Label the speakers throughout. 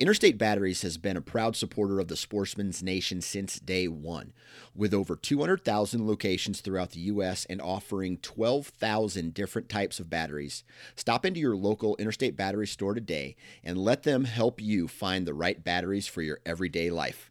Speaker 1: Interstate Batteries has been a proud supporter of the Sportsman's Nation since day one. With over 200,000 locations throughout the U.S. and offering 12,000 different types of batteries, stop into your local Interstate Battery store today and let them help you find the right batteries for your everyday life.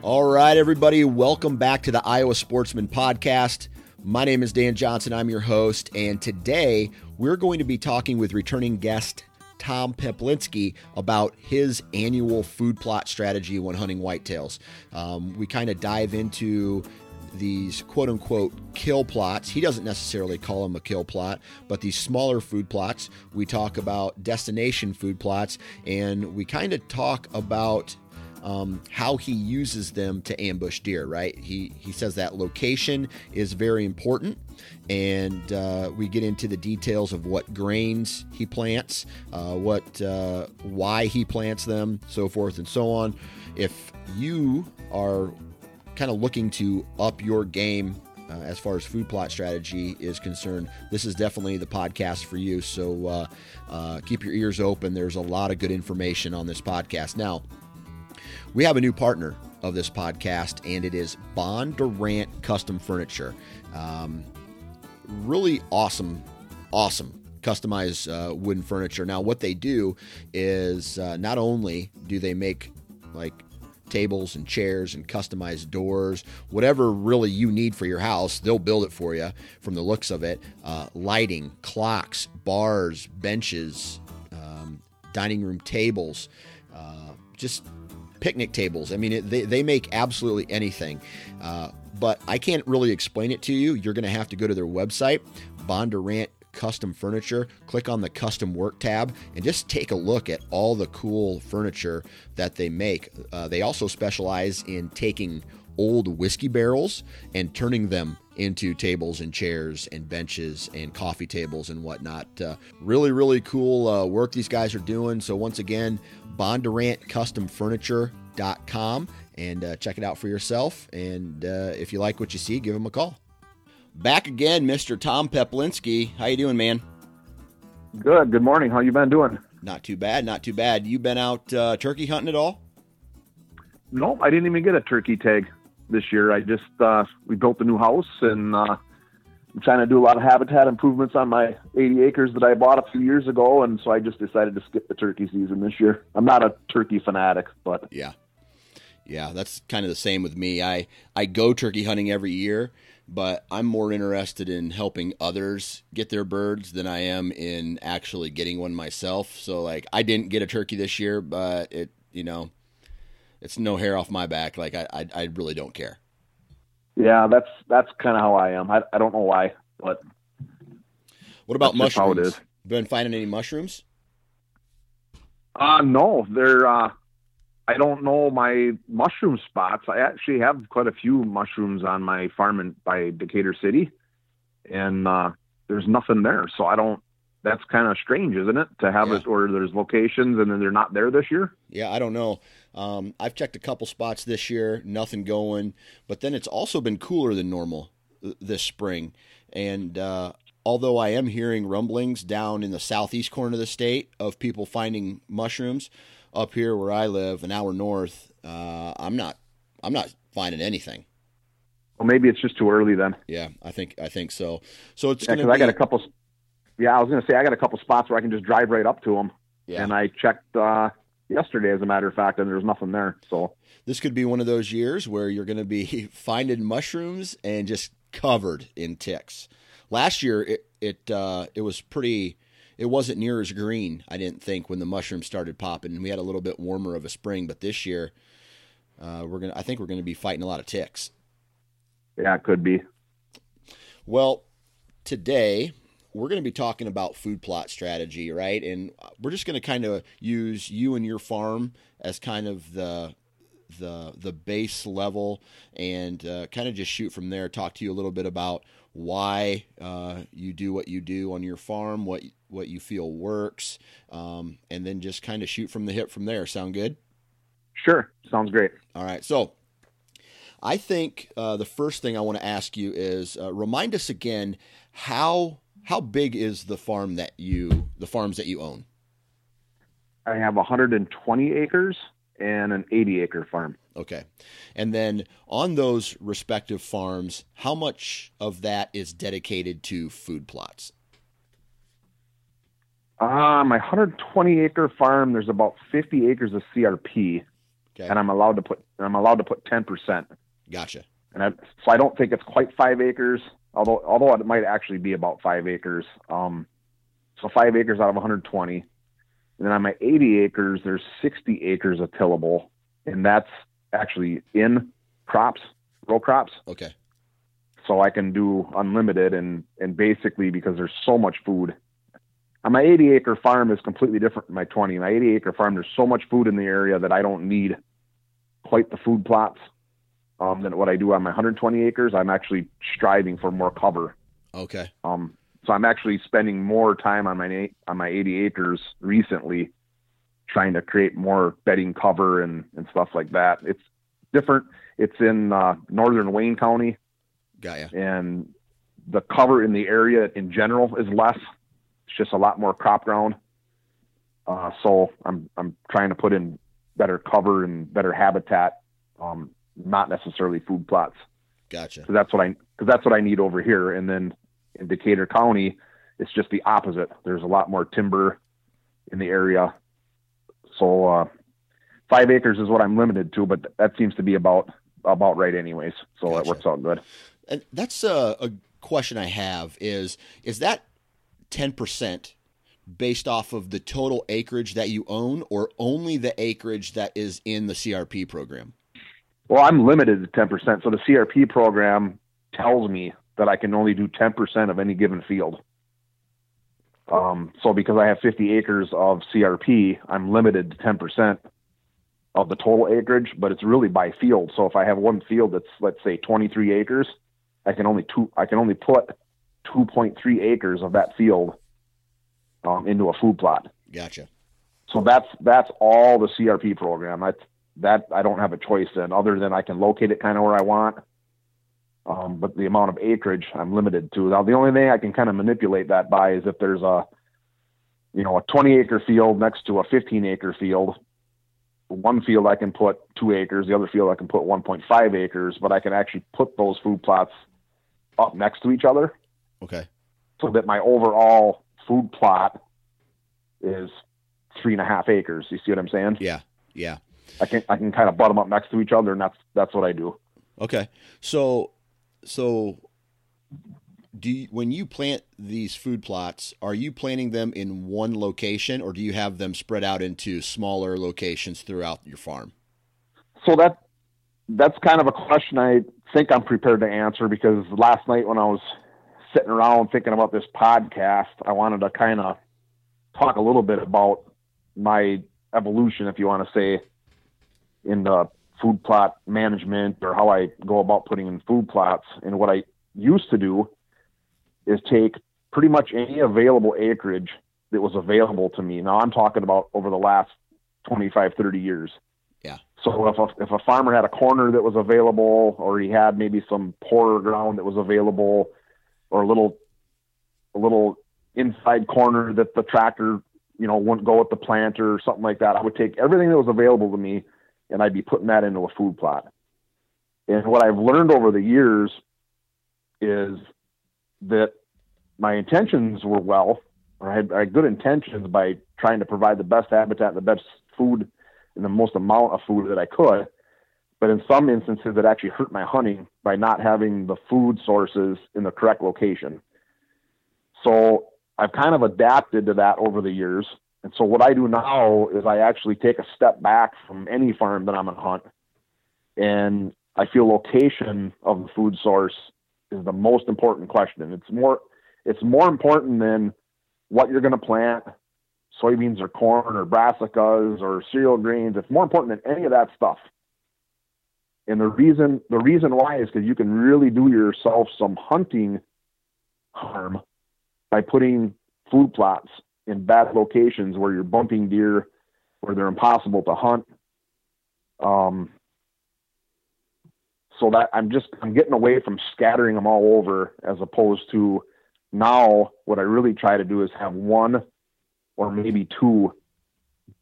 Speaker 1: All right, everybody, welcome back to the Iowa Sportsman Podcast. My name is Dan Johnson. I'm your host, and today we're going to be talking with returning guest Tom Peplinski about his annual food plot strategy when hunting whitetails. Um, we kind of dive into these quote unquote kill plots. He doesn't necessarily call them a kill plot, but these smaller food plots. We talk about destination food plots, and we kind of talk about um, how he uses them to ambush deer. Right? He he says that location is very important, and uh, we get into the details of what grains he plants, uh, what uh, why he plants them, so forth and so on. If you are kind of looking to up your game uh, as far as food plot strategy is concerned, this is definitely the podcast for you. So uh, uh, keep your ears open. There's a lot of good information on this podcast. Now, we have a new partner of this podcast, and it is Bondurant Custom Furniture. Um, really awesome, awesome customized uh, wooden furniture. Now, what they do is uh, not only do they make like tables and chairs and customized doors, whatever really you need for your house, they'll build it for you from the looks of it. Uh, lighting, clocks, bars, benches, um, dining room tables, uh, just picnic tables. I mean, it, they, they make absolutely anything. Uh, but I can't really explain it to you. You're going to have to go to their website, Bondurant Custom Furniture. Click on the Custom Work tab and just take a look at all the cool furniture that they make. Uh, they also specialize in taking old whiskey barrels and turning them into tables and chairs and benches and coffee tables and whatnot. Uh, really, really cool uh, work these guys are doing. So, once again, BondurantCustomFurniture.com and uh, check it out for yourself. And uh, if you like what you see, give them a call. Back again, Mr. Tom Peplinski. How you doing, man?
Speaker 2: Good. Good morning. How you been doing?
Speaker 1: Not too bad. Not too bad. You been out uh, turkey hunting at all?
Speaker 2: Nope. I didn't even get a turkey tag this year. I just uh, we built a new house and uh, I'm trying to do a lot of habitat improvements on my 80 acres that I bought a few years ago, and so I just decided to skip the turkey season this year. I'm not a turkey fanatic, but
Speaker 1: yeah, yeah, that's kind of the same with me. I I go turkey hunting every year, but I'm more interested in helping others get their birds than I am in actually getting one myself. So like, I didn't get a turkey this year, but it you know it's no hair off my back. Like I, I, I really don't care.
Speaker 2: Yeah, that's that's kind of how I am. I, I don't know why, but
Speaker 1: what about mushrooms? How it is. Been finding any mushrooms?
Speaker 2: Uh no, they're. Uh, I don't know my mushroom spots. I actually have quite a few mushrooms on my farm in, by Decatur City, and uh, there's nothing there. So I don't that's kind of strange, isn't it? To have yeah. it or there's locations and then they're not there this year.
Speaker 1: Yeah, I don't know. Um, I've checked a couple spots this year, nothing going, but then it's also been cooler than normal uh, this spring. And uh, although I am hearing rumblings down in the southeast corner of the state of people finding mushrooms, up here where I live, an hour north, uh, I'm not, I'm not finding anything.
Speaker 2: Well, maybe it's just too early then.
Speaker 1: Yeah, I think I think so. So it's
Speaker 2: yeah,
Speaker 1: going to.
Speaker 2: I got a couple yeah, I was going to say I got a couple spots where I can just drive right up to them. Yeah. And I checked uh, yesterday, as a matter of fact, and there's nothing there. So
Speaker 1: this could be one of those years where you're going to be finding mushrooms and just covered in ticks. Last year, it it uh, it was pretty. It wasn't near as green, I didn't think, when the mushrooms started popping. We had a little bit warmer of a spring, but this year, uh, we're gonna. I think we're going to be fighting a lot of ticks.
Speaker 2: Yeah, it could be.
Speaker 1: Well, today we're going to be talking about food plot strategy, right? And we're just going to kind of use you and your farm as kind of the the the base level and uh, kind of just shoot from there. Talk to you a little bit about why uh, you do what you do on your farm, what what you feel works, um, and then just kind of shoot from the hip from there. Sound good?
Speaker 2: Sure, sounds great.
Speaker 1: All right, so I think uh, the first thing I want to ask you is uh, remind us again how how big is the farm that you the farms that you own?
Speaker 2: I have 120 acres and an 80 acre farm.
Speaker 1: Okay. And then on those respective farms, how much of that is dedicated to food plots?
Speaker 2: Uh, my 120 acre farm, there's about 50 acres of CRP, okay. and I'm allowed to put I'm allowed to put 10 percent.
Speaker 1: Gotcha.
Speaker 2: And I, so I don't think it's quite five acres, although although it might actually be about five acres. Um, so five acres out of 120. And then on my 80 acres, there's 60 acres of tillable, and that's actually in crops, row crops.
Speaker 1: Okay.
Speaker 2: So I can do unlimited, and and basically because there's so much food. On my 80 acre farm is completely different from my 20. My 80 acre farm, there's so much food in the area that I don't need quite the food plots um, than what I do on my 120 acres. I'm actually striving for more cover.
Speaker 1: Okay.
Speaker 2: Um, so I'm actually spending more time on my on my 80 acres recently, trying to create more bedding cover and and stuff like that. It's different. It's in uh, northern Wayne County.
Speaker 1: Got ya.
Speaker 2: And the cover in the area in general is less. It's just a lot more crop ground. Uh, so I'm I'm trying to put in better cover and better habitat um, not necessarily food plots.
Speaker 1: Gotcha.
Speaker 2: Because that's what I because that's what I need over here. And then in Decatur County, it's just the opposite. There's a lot more timber in the area. So uh, five acres is what I'm limited to, but that seems to be about about right anyways. So gotcha. that works out good.
Speaker 1: And that's a, a question I have is is that ten percent based off of the total acreage that you own or only the acreage that is in the CRP program?
Speaker 2: Well, I'm limited to 10%. So the CRP program tells me that I can only do 10% of any given field. Um, so because I have 50 acres of CRP, I'm limited to 10% of the total acreage, but it's really by field. So if I have one field that's let's say 23 acres, I can only two I can only put 2.3 acres of that field um, into a food plot.
Speaker 1: Gotcha.
Speaker 2: So that's that's all the CRP program. That's that I don't have a choice in, other than I can locate it kind of where I want. Um, but the amount of acreage I'm limited to. Now, the only thing I can kind of manipulate that by is if there's a, you know, a 20 acre field next to a 15 acre field. One field I can put two acres, the other field I can put 1.5 acres, but I can actually put those food plots up next to each other.
Speaker 1: Okay.
Speaker 2: So that my overall food plot is three and a half acres. You see what I'm saying?
Speaker 1: Yeah. Yeah.
Speaker 2: I can I can kind of butt them up next to each other, and that's that's what I do.
Speaker 1: Okay, so so do you, when you plant these food plots, are you planting them in one location, or do you have them spread out into smaller locations throughout your farm?
Speaker 2: So that that's kind of a question I think I'm prepared to answer because last night when I was sitting around thinking about this podcast, I wanted to kind of talk a little bit about my evolution, if you want to say, in the food plot management or how I go about putting in food plots. And what I used to do is take pretty much any available acreage that was available to me. Now I'm talking about over the last 25, 30 years.
Speaker 1: Yeah.
Speaker 2: So if a, if a farmer had a corner that was available, or he had maybe some poorer ground that was available, or a little, a little inside corner that the tractor, you know, wouldn't go with the planter or something like that, I would take everything that was available to me and I'd be putting that into a food plot. And what I've learned over the years is that my intentions were well, or I had, I had good intentions by trying to provide the best habitat, the best food, and the most amount of food that I could. But in some instances, it actually hurt my hunting by not having the food sources in the correct location. So I've kind of adapted to that over the years and so what I do now is I actually take a step back from any farm that I'm going to hunt. And I feel location of the food source is the most important question. It's more, it's more important than what you're going to plant, soybeans or corn or brassicas or cereal grains. It's more important than any of that stuff. And the reason the reason why is because you can really do yourself some hunting harm by putting food plots in bad locations where you're bumping deer, where they're impossible to hunt. Um, so that I'm just I'm getting away from scattering them all over as opposed to now what I really try to do is have one or maybe two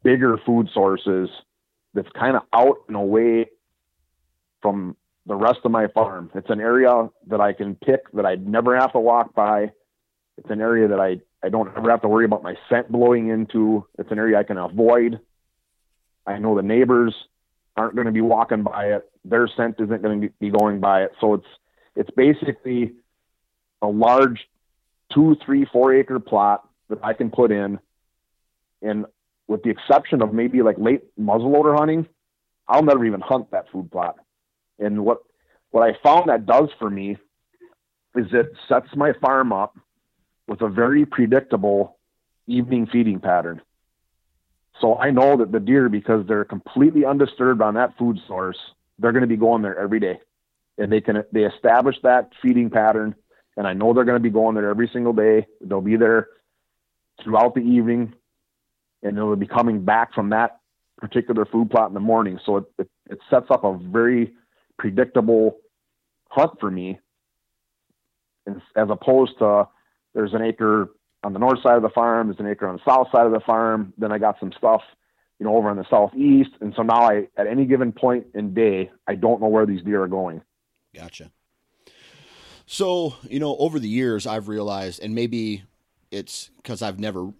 Speaker 2: bigger food sources that's kind of out and away from the rest of my farm. It's an area that I can pick that I'd never have to walk by. It's an area that I, I don't ever have to worry about my scent blowing into. It's an area I can avoid. I know the neighbors aren't going to be walking by it. Their scent isn't going to be going by it. So it's it's basically a large two, three, four acre plot that I can put in. And with the exception of maybe like late muzzleloader hunting, I'll never even hunt that food plot. And what what I found that does for me is it sets my farm up with a very predictable evening feeding pattern. So I know that the deer, because they're completely undisturbed on that food source, they're going to be going there every day, and they can they establish that feeding pattern. And I know they're going to be going there every single day. They'll be there throughout the evening, and they'll be coming back from that particular food plot in the morning. So it, it, it sets up a very predictable hunt for me, as opposed to there's an acre on the north side of the farm, there's an acre on the south side of the farm. Then I got some stuff, you know, over on the southeast, and so now I, at any given point in day, I don't know where these deer are going.
Speaker 1: Gotcha. So you know, over the years, I've realized, and maybe it's because I've never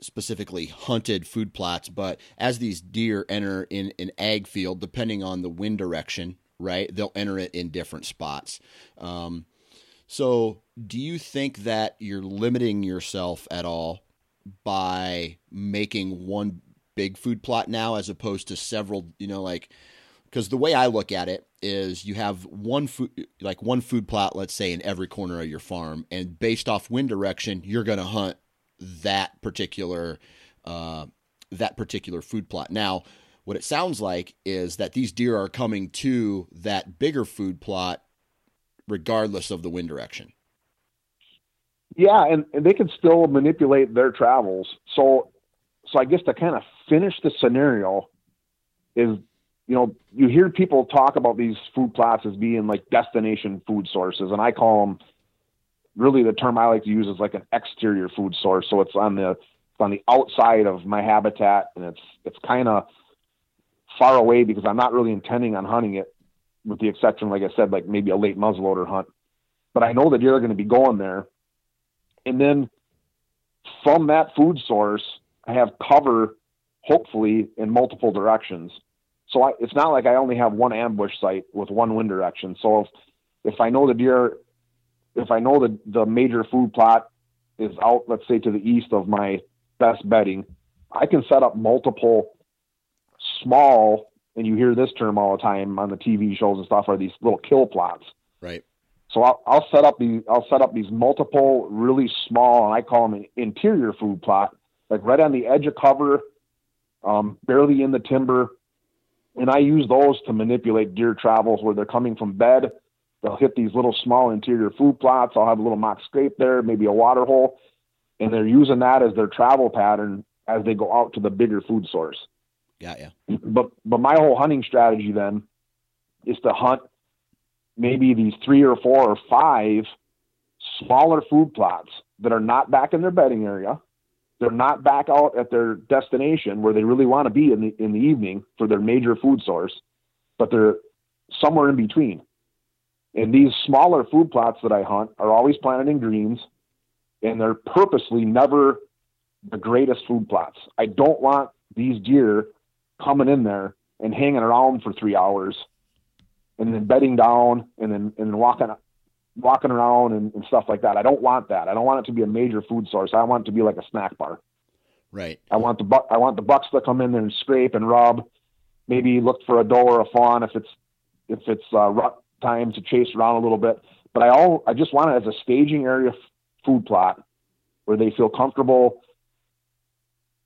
Speaker 1: specifically hunted food plots, but as these deer enter in an ag field, depending on the wind direction, right, they'll enter it in different spots. Um, so, do you think that you're limiting yourself at all by making one big food plot now as opposed to several, you know, like because the way I look at it is you have one food like one food plot let's say in every corner of your farm and based off wind direction you're going to hunt that particular uh, that particular food plot. Now, what it sounds like is that these deer are coming to that bigger food plot regardless of the wind direction.
Speaker 2: Yeah, and, and they can still manipulate their travels. So, so I guess to kind of finish the scenario is, you know, you hear people talk about these food plots as being like destination food sources, and I call them really the term I like to use is like an exterior food source. So it's on the it's on the outside of my habitat, and it's it's kind of far away because I'm not really intending on hunting it with the exception, like I said, like maybe a late muzzleloader hunt. But I know the deer are going to be going there. And then from that food source, I have cover, hopefully, in multiple directions. So I, it's not like I only have one ambush site with one wind direction. So if, if I know the deer, if I know the, the major food plot is out, let's say to the east of my best bedding, I can set up multiple small and you hear this term all the time on the TV shows and stuff, are these little kill plots.
Speaker 1: Right.
Speaker 2: So I'll, I'll set up these I'll set up these multiple, really small, and I call them an interior food plot, like right on the edge of cover, um, barely in the timber, and I use those to manipulate deer travels where they're coming from bed. They'll hit these little small interior food plots. I'll have a little mock scrape there, maybe a water hole, and they're using that as their travel pattern as they go out to the bigger food source.
Speaker 1: Got you.
Speaker 2: But but my whole hunting strategy then is to hunt maybe these three or four or five smaller food plots that are not back in their bedding area. They're not back out at their destination where they really want to be in the in the evening for their major food source, but they're somewhere in between. And these smaller food plots that I hunt are always planted in greens, and they're purposely never the greatest food plots. I don't want these deer coming in there and hanging around for three hours and then bedding down and then and then walking walking around and, and, stuff like that. I don't want that. I don't want it to be a major food source. I want it to be like a snack bar.
Speaker 1: Right.
Speaker 2: I want the buck I want the bucks to come in there and scrape and rub, maybe look for a doe or a fawn if it's if it's uh, rut time to chase around a little bit. But I all I just want it as a staging area f- food plot where they feel comfortable,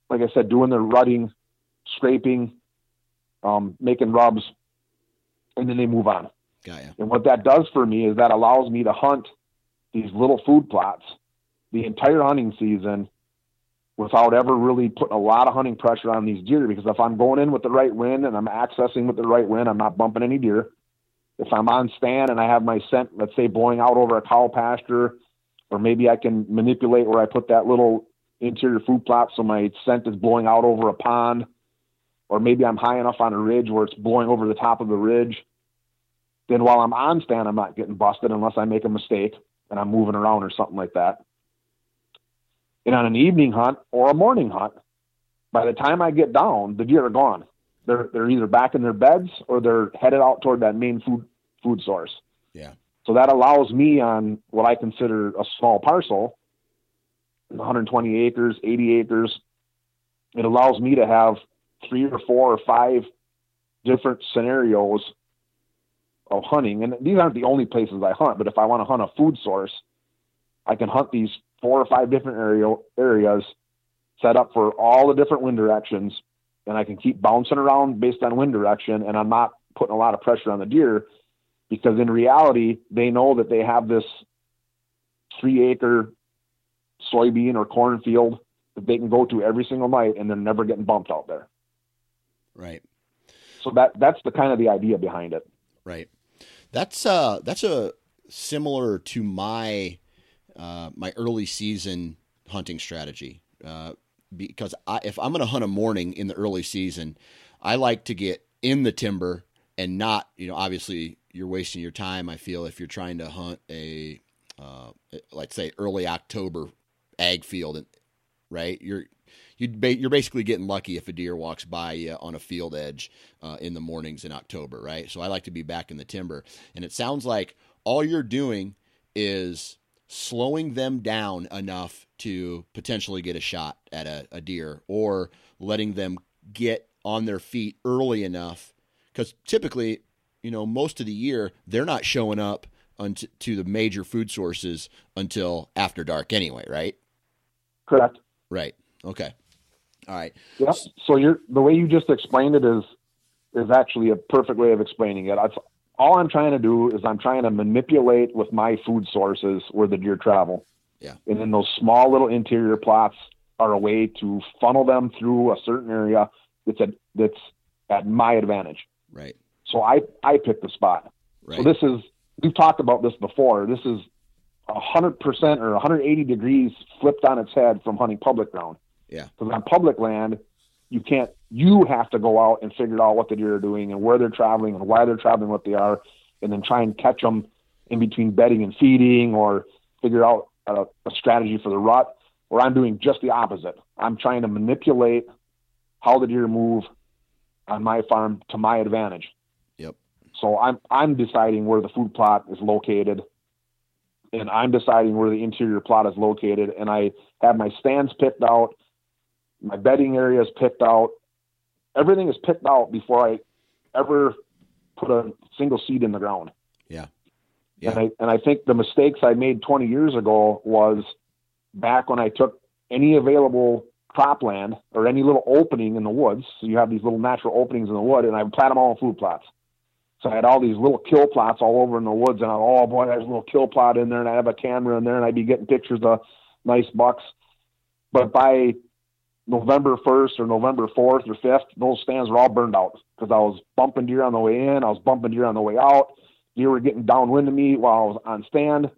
Speaker 2: like I said, doing their rutting, scraping, um, making rubs, and then they move on.
Speaker 1: Got ya.
Speaker 2: And what that does for me is that allows me to hunt these little food plots the entire hunting season without ever really putting a lot of hunting pressure on these deer. Because if I'm going in with the right wind and I'm accessing with the right wind, I'm not bumping any deer. If I'm on stand and I have my scent, let's say blowing out over a cow pasture, or maybe I can manipulate where I put that little interior food plot so my scent is blowing out over a pond, or maybe I'm high enough on a ridge where it's blowing over the top of the ridge. Then while I'm on stand, I'm not getting busted unless I make a mistake and I'm moving around or something like that. And on an evening hunt or a morning hunt, by the time I get down, the deer are gone. They're they're either back in their beds or they're headed out toward that main food food source.
Speaker 1: Yeah.
Speaker 2: So that allows me on what I consider a small parcel, 120 acres, 80 acres. It allows me to have three or four or five different scenarios of hunting. And these aren't the only places I hunt, but if I want to hunt a food source, I can hunt these four or five different area, areas set up for all the different wind directions. And I can keep bouncing around based on wind direction. And I'm not putting a lot of pressure on the deer because in reality, they know that they have this three acre soybean or cornfield that they can go to every single night and they're never getting bumped out there.
Speaker 1: Right.
Speaker 2: So that that's the kind of the idea behind it.
Speaker 1: Right. That's uh that's a similar to my uh, my early season hunting strategy. Uh, because I, if I'm going to hunt a morning in the early season, I like to get in the timber and not, you know, obviously you're wasting your time. I feel if you're trying to hunt a, uh, let's say early October ag field, right? You're you're basically getting lucky if a deer walks by you on a field edge uh, in the mornings in October, right? So I like to be back in the timber, and it sounds like all you're doing is slowing them down enough to potentially get a shot at a, a deer, or letting them get on their feet early enough, because typically, you know, most of the year they're not showing up unto, to the major food sources until after dark anyway, right?
Speaker 2: Correct.
Speaker 1: Right. Okay. All right.
Speaker 2: Yep. So you're the way you just explained it is is actually a perfect way of explaining it. I've, all I'm trying to do is I'm trying to manipulate with my food sources where the deer travel.
Speaker 1: Yeah.
Speaker 2: And then those small little interior plots are a way to funnel them through a certain area that's at that's at my advantage.
Speaker 1: Right.
Speaker 2: So I I pick the spot.
Speaker 1: Right.
Speaker 2: So this is we've talked about this before. This is hundred percent or 180 degrees flipped on its head from hunting public ground.
Speaker 1: Yeah.
Speaker 2: Because on public land, you can't. You have to go out and figure out what the deer are doing and where they're traveling and why they're traveling, what they are, and then try and catch them in between bedding and feeding, or figure out a, a strategy for the rut. Where I'm doing just the opposite. I'm trying to manipulate how the deer move on my farm to my advantage.
Speaker 1: Yep.
Speaker 2: So I'm I'm deciding where the food plot is located, and I'm deciding where the interior plot is located, and I have my stands picked out my bedding area is picked out. Everything is picked out before I ever put a single seed in the ground.
Speaker 1: Yeah.
Speaker 2: Yeah. And I and I think the mistakes I made 20 years ago was back when I took any available cropland or any little opening in the woods. So you have these little natural openings in the wood, and I would plant them all in food plots. So I had all these little kill plots all over in the woods, and I, oh boy, there's a little kill plot in there, and I have a camera in there, and I'd be getting pictures of nice bucks. But by November 1st or November 4th or 5th, those stands were all burned out because I was bumping deer on the way in, I was bumping deer on the way out. Deer were getting downwind of me while I was on stand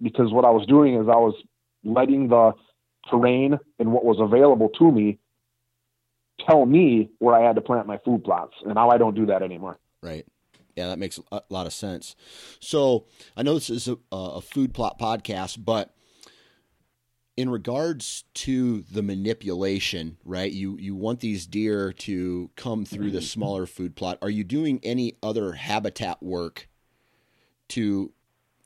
Speaker 2: because what I was doing is I was letting the terrain and what was available to me tell me where I had to plant my food plots. And now I don't do that anymore.
Speaker 1: Right. Yeah, that makes a lot of sense. So I know this is a, a food plot podcast, but in regards to the manipulation, right? You you want these deer to come through the mm-hmm. smaller food plot. Are you doing any other habitat work to,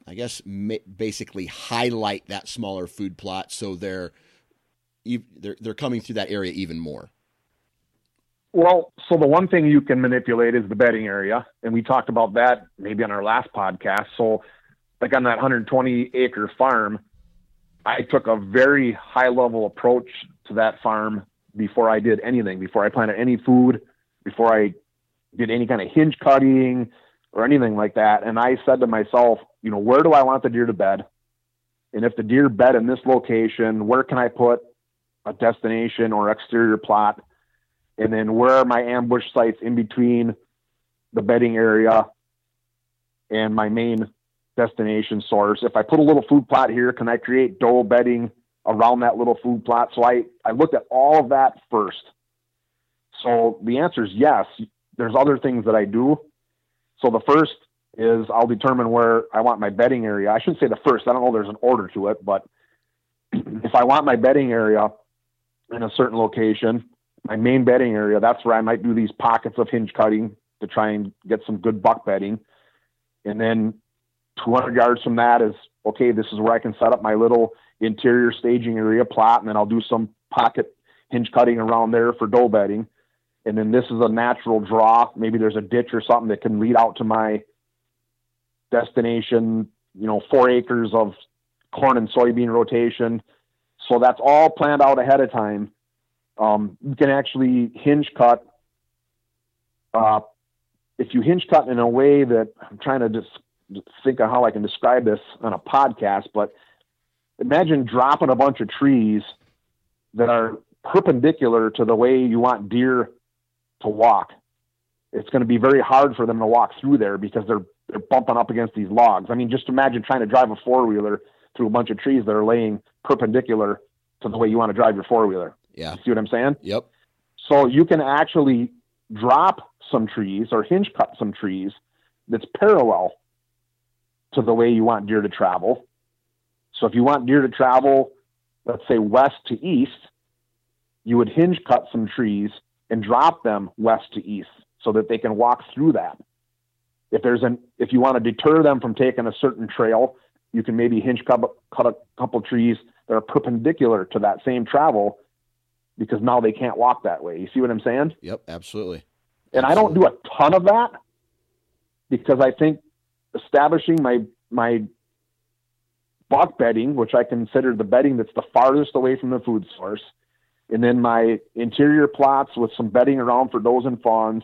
Speaker 1: I guess, ma- basically highlight that smaller food plot so they're they're they're coming through that area even more?
Speaker 2: Well, so the one thing you can manipulate is the bedding area, and we talked about that maybe on our last podcast. So, like on that 120 acre farm, I took a very high level approach to that farm before I did anything, before I planted any food, before I did any kind of hinge cutting or anything like that. And I said to myself, you know, where do I want the deer to bed? And if the deer bed in this location, where can I put a destination or exterior plot? And then where are my ambush sites in between the bedding area and my main destination source? If I put a little food plot here, can I create doe bedding around that little food plot? So I, I looked at all of that first. So the answer is yes. There's other things that I do. So the first is I'll determine where I want my bedding area. I shouldn't say the first. I don't know there's an order to it, but if I want my bedding area in a certain location, my main bedding area, that's where I might do these pockets of hinge cutting to try and get some good buck bedding. And then 200 yards from that is okay, this is where I can set up my little interior staging area plot, and then I'll do some pocket hinge cutting around there for doe bedding. And then this is a natural draw. Maybe there's a ditch or something that can lead out to my destination, you know, four acres of corn and soybean rotation. So that's all planned out ahead of time. Um, you can actually hinge cut. Uh, if you hinge cut in a way that I'm trying to just think of how I can describe this on a podcast, but imagine dropping a bunch of trees that are perpendicular to the way you want deer to walk. It's going to be very hard for them to walk through there because they're they're bumping up against these logs. I mean, just imagine trying to drive a four wheeler through a bunch of trees that are laying perpendicular to the way you want to drive your four wheeler.
Speaker 1: Yeah.
Speaker 2: You see what I'm saying?
Speaker 1: Yep.
Speaker 2: So you can actually drop some trees or hinge cut some trees that's parallel to the way you want deer to travel. So if you want deer to travel, let's say west to east, you would hinge cut some trees and drop them west to east so that they can walk through that. If there's an if you want to deter them from taking a certain trail, you can maybe hinge cut, cut a couple trees that are perpendicular to that same travel because now they can't walk that way. You see what I'm saying?
Speaker 1: Yep, absolutely.
Speaker 2: And absolutely. I don't do a ton of that because I think establishing my my buck bedding, which I consider the bedding that's the farthest away from the food source, and then my interior plots with some bedding around for does and fawns,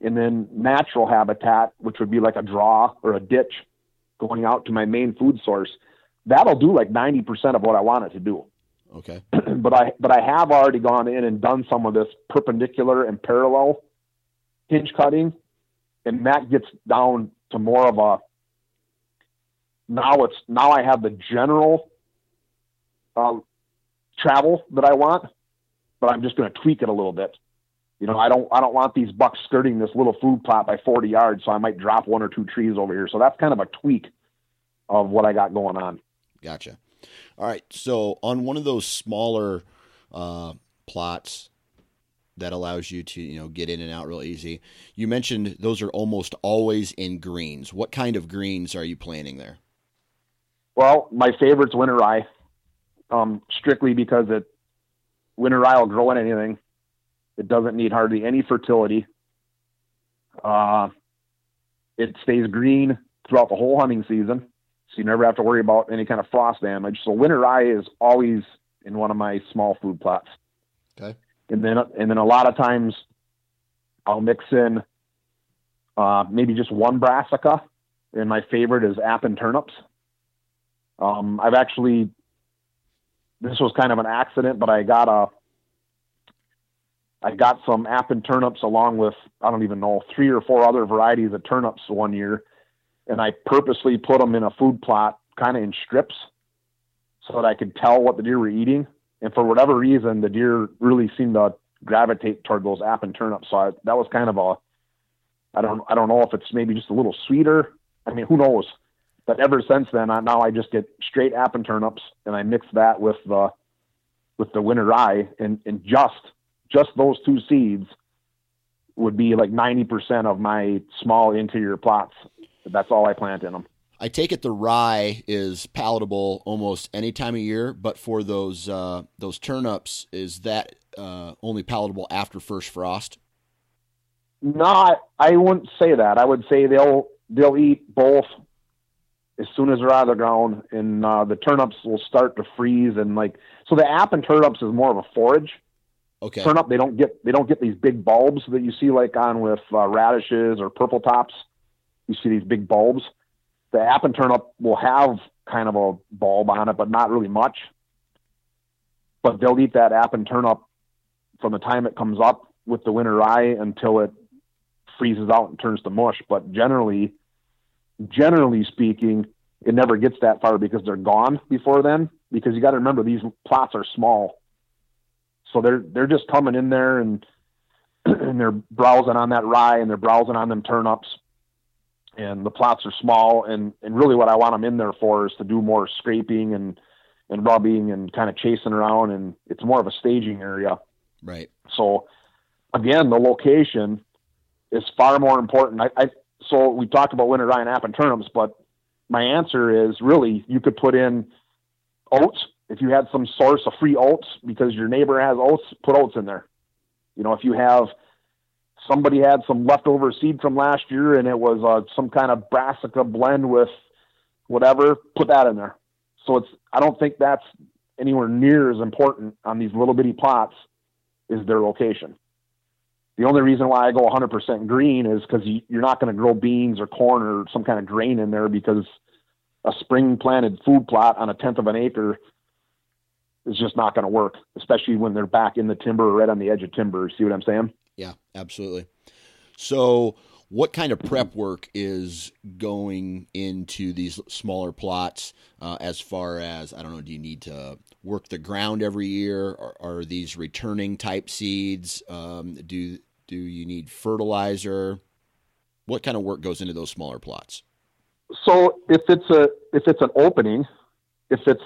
Speaker 2: and then natural habitat, which would be like a draw or a ditch going out to my main food source. That'll do like 90% of what I want it to do.
Speaker 1: Okay.
Speaker 2: but I but I have already gone in and done some of this perpendicular and parallel hinge cutting, and that gets down to more of a now it's now I have the general um, travel that I want, but I'm just going to tweak it a little bit. You know, I don't I don't want these bucks skirting this little food plot by 40 yards, so I might drop one or two trees over here. So that's kind of a tweak of what I got going on.
Speaker 1: Gotcha. All right. So on one of those smaller uh, plots that allows you to you know get in and out real easy, you mentioned those are almost always in greens. What kind of greens are you planting there?
Speaker 2: Well, my favorite's winter rye, um, strictly because it winter rye will grow in anything. It doesn't need hardly any fertility. Uh, it stays green throughout the whole hunting season, so you never have to worry about any kind of frost damage. So winter rye is always in one of my small food plots.
Speaker 1: Okay.
Speaker 2: And then and then a lot of times I'll mix in uh, maybe just one brassica, and my favorite is Appin turnips. Um, I've actually this was kind of an accident, but I got a I got some Appin turnips along with I don't even know three or four other varieties of turnips one year, and I purposely put them in a food plot, kind of in strips, so that I could tell what the deer were eating. And for whatever reason, the deer really seemed to gravitate toward those Appin turnips. So I, that was kind of a I don't I don't know if it's maybe just a little sweeter. I mean, who knows? But ever since then, I, now I just get straight Appin turnips, and I mix that with the with the winter rye, and and just just those two seeds would be like 90% of my small interior plots. That's all I plant in them.
Speaker 1: I take it the rye is palatable almost any time of year, but for those uh, those turnips, is that uh, only palatable after first frost?
Speaker 2: Not, I wouldn't say that. I would say they'll they'll eat both as soon as they're out of the ground, and uh, the turnips will start to freeze and like so. The Appin turnips is more of a forage.
Speaker 1: Okay.
Speaker 2: Turnip they don't get they don't get these big bulbs that you see like on with uh, radishes or purple tops. You see these big bulbs. The Appin turnip will have kind of a bulb on it, but not really much. But they'll eat that Appin turnip from the time it comes up with the winter rye until it freezes out and turns to mush. But generally, generally speaking, it never gets that far because they're gone before then. Because you got to remember these plots are small, so they're they're just coming in there and and they're browsing on that rye and they're browsing on them turnips. And the plots are small, and and really what I want them in there for is to do more scraping and and rubbing and kind of chasing around, and it's more of a staging area.
Speaker 1: Right.
Speaker 2: So again, the location is far more important. I, I so we talked about winter rye and Appin turnips, but my answer is really you could put in oats if you had some source of free oats because your neighbor has oats. Put oats in there. You know, if you have somebody had some leftover seed from last year and it was uh, some kind of brassica blend with whatever, put that in there. So it's I don't think that's anywhere near as important on these little bitty plots is their location. The only reason why I go 100% green is because you, are not going to grow beans or corn or some kind of grain in there because a spring planted food plot on a tenth of an acre is just not going to work, especially when they're back in the timber or right on the edge of timber. See what I'm saying?
Speaker 1: Yeah, absolutely. So, what kind of prep work is going into these smaller plots uh, as far as I don't know? Do you need to work the ground every year? Are, are these returning type seeds? Um, do do you need fertilizer? What kind of work goes into those smaller plots?
Speaker 2: So if it's a if it's an opening, if it's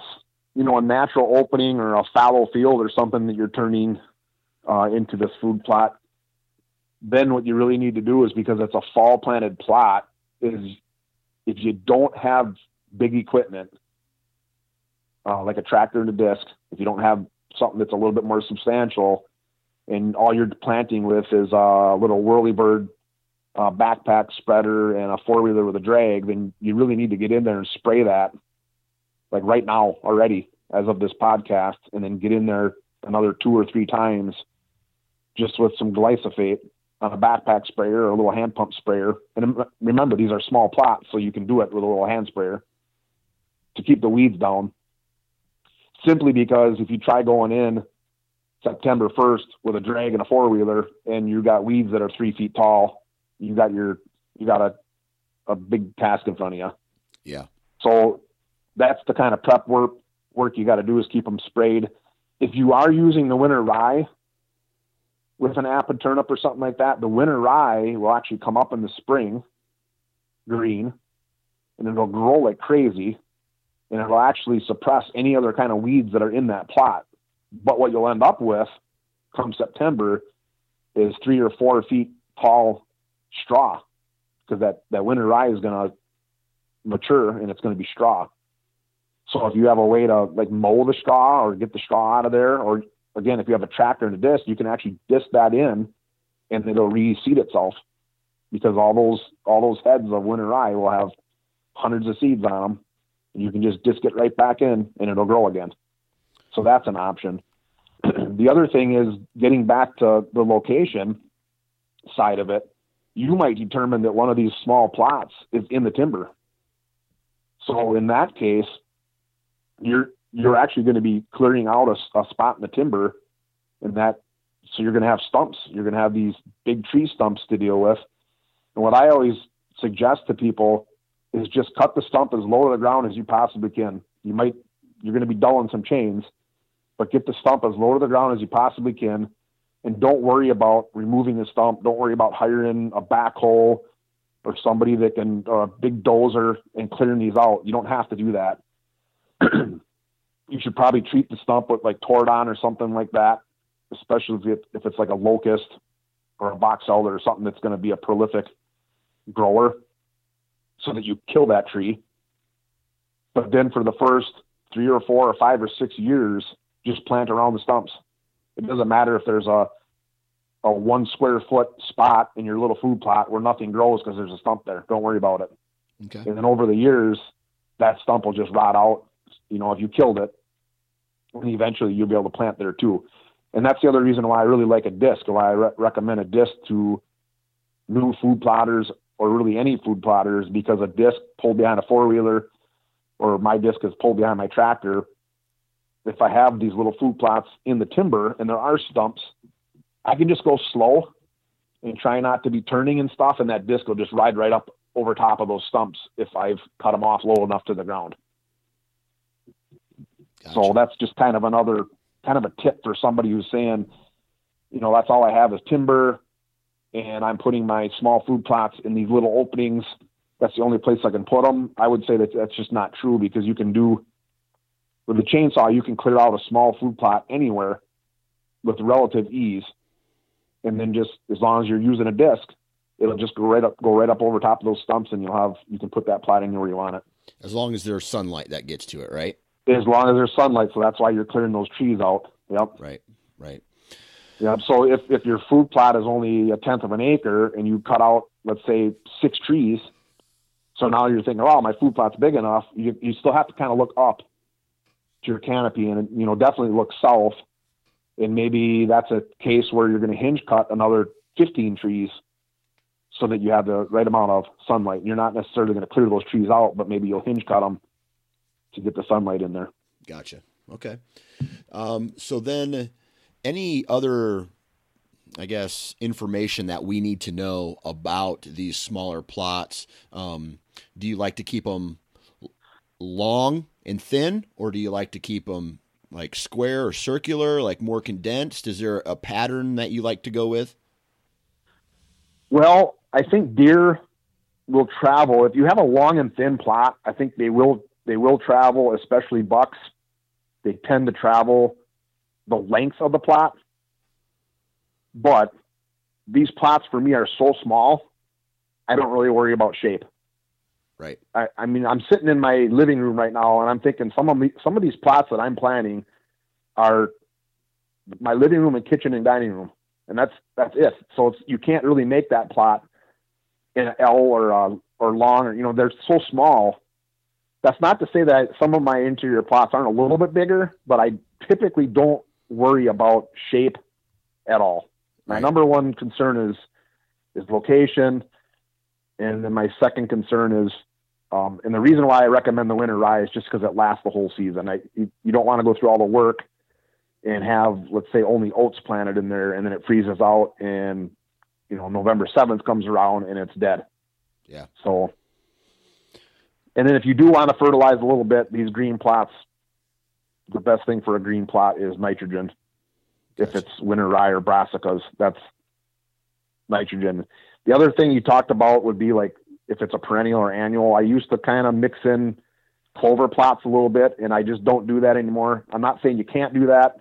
Speaker 2: you know a natural opening or a fallow field or something that you're turning uh, into this food plot, then what you really need to do is because it's a fall planted plot is if you don't have big equipment uh, like a tractor and a disc, if you don't have something that's a little bit more substantial, and all you're planting with is a little whirlybird uh, backpack spreader and a four wheeler with a drag, then you really need to get in there and spray that like right now already as of this podcast, and then get in there another two or three times just with some glyphosate on a backpack sprayer or a little hand pump sprayer. And remember, these are small plots, so you can do it with a little hand sprayer to keep the weeds down. Simply because if you try going in September 1st with a drag and a four wheeler and you got weeds that are three feet tall, you got your, you got a, a big task in front of you.
Speaker 1: Yeah.
Speaker 2: So that's the kind of prep work, work you got to do is keep them sprayed. If you are using the winter rye with an Appin turnip or something like that, the winter rye will actually come up in the spring green and it'll grow like crazy and it'll actually suppress any other kind of weeds that are in that plot. But what you'll end up with come September is three or four feet tall straw because that, that winter rye is going to mature and it's going to be straw. So if you have a way to like mow the straw or get the straw out of there, or again, if you have a tractor and a disc, you can actually disc that in and it'll reseed itself because all those, all those heads of winter rye will have hundreds of seeds on them. And you can just disc it right back in and it'll grow again. So that's an option. the other thing is getting back to the location side of it. You might determine that one of these small plots is in the timber. So in that case, you're you're actually going to be clearing out a, a spot in the timber, and that so you're going to have stumps. You're going to have these big tree stumps to deal with. And what I always suggest to people is just cut the stump as low to the ground as you possibly can. You might you're going to be dulling some chains, but get the stump as low to the ground as you possibly can. And don't worry about removing the stump. Don't worry about hiring a backhoe or somebody that can, or a big dozer and clearing these out. You don't have to do that. you should probably treat the stump with like Tordon or something like that, especially if, it, if it's like a locust or a box elder or something that's going to be a prolific grower so that you kill that tree. But then for the first three or four or five or six years, just plant around the stumps. It doesn't matter if there's a a one square foot spot in your little food plot where nothing grows because there's a stump there. Don't worry about it.
Speaker 1: Okay.
Speaker 2: And then over the years, that stump will just rot out. You know, if you killed it, and eventually you'll be able to plant there too. And that's the other reason why I really like a disc, why I re- recommend a disc to new food plotters or really any food plotters because a disc pulled behind a four wheeler or my disc is pulled behind my tractor. If I have these little food plots in the timber and there are stumps, I can just go slow and try not to be turning and stuff, and that disc will just ride right up over top of those stumps if I've cut them off low enough to the ground. Gotcha. So that's just kind of another kind of a tip for somebody who's saying, you know, that's all I have is timber, and I'm putting my small food plots in these little openings. That's the only place I can put them. I would say that that's just not true because you can do with a chainsaw, you can clear out a small food plot anywhere with relative ease and then just as long as you're using a disc, it'll just go right up go right up over top of those stumps, and you'll have you can put that plot anywhere you want it.
Speaker 1: As long as there's sunlight that gets to it, right?
Speaker 2: As long as there's sunlight, so that's why you're clearing those trees out. Yep.
Speaker 1: Right. Right.
Speaker 2: Yep. So if if your food plot is only a tenth of an acre and you cut out, let's say, six trees, so now you're thinking, oh, my food plot's big enough. You you still have to kind of look up to your canopy and you know definitely look south and maybe that's a case where you're going to hinge cut another 15 trees so that you have the right amount of sunlight. You're not necessarily going to clear those trees out, but maybe you'll hinge cut them to get the sunlight in there.
Speaker 1: Gotcha. Okay. Um, so then, any other, I guess, information that we need to know about these smaller plots? Um, do you like to keep them long and thin, or do you like to keep them like square or circular, like more condensed? Is there a pattern that you like to go with?
Speaker 2: Well, I think deer will travel. If you have a long and thin plot, I think they will they will travel, especially bucks. They tend to travel the length of the plot. But these plots for me are so small, I don't really worry about shape.
Speaker 1: Right.
Speaker 2: I, I mean, I'm sitting in my living room right now, and I'm thinking some of me, some of these plots that I'm planning are my living room and kitchen and dining room, and that's that's it. So it's you can't really make that plot in an L or uh, or long, or you know, they're so small. That's not to say that some of my interior plots aren't a little bit bigger, but I typically don't worry about shape at all. My right. number one concern is is location and then my second concern is, um, and the reason why I recommend the winter rye is just because it lasts the whole season. I, you, you don't want to go through all the work and have, let's say, only oats planted in there, and then it freezes out, and you know November seventh comes around and it's dead.
Speaker 1: Yeah.
Speaker 2: So, and then if you do want to fertilize a little bit, these green plots, the best thing for a green plot is nitrogen. Gotcha. If it's winter rye or brassicas, that's nitrogen. The other thing you talked about would be like if it's a perennial or annual. I used to kind of mix in clover plots a little bit, and I just don't do that anymore. I'm not saying you can't do that.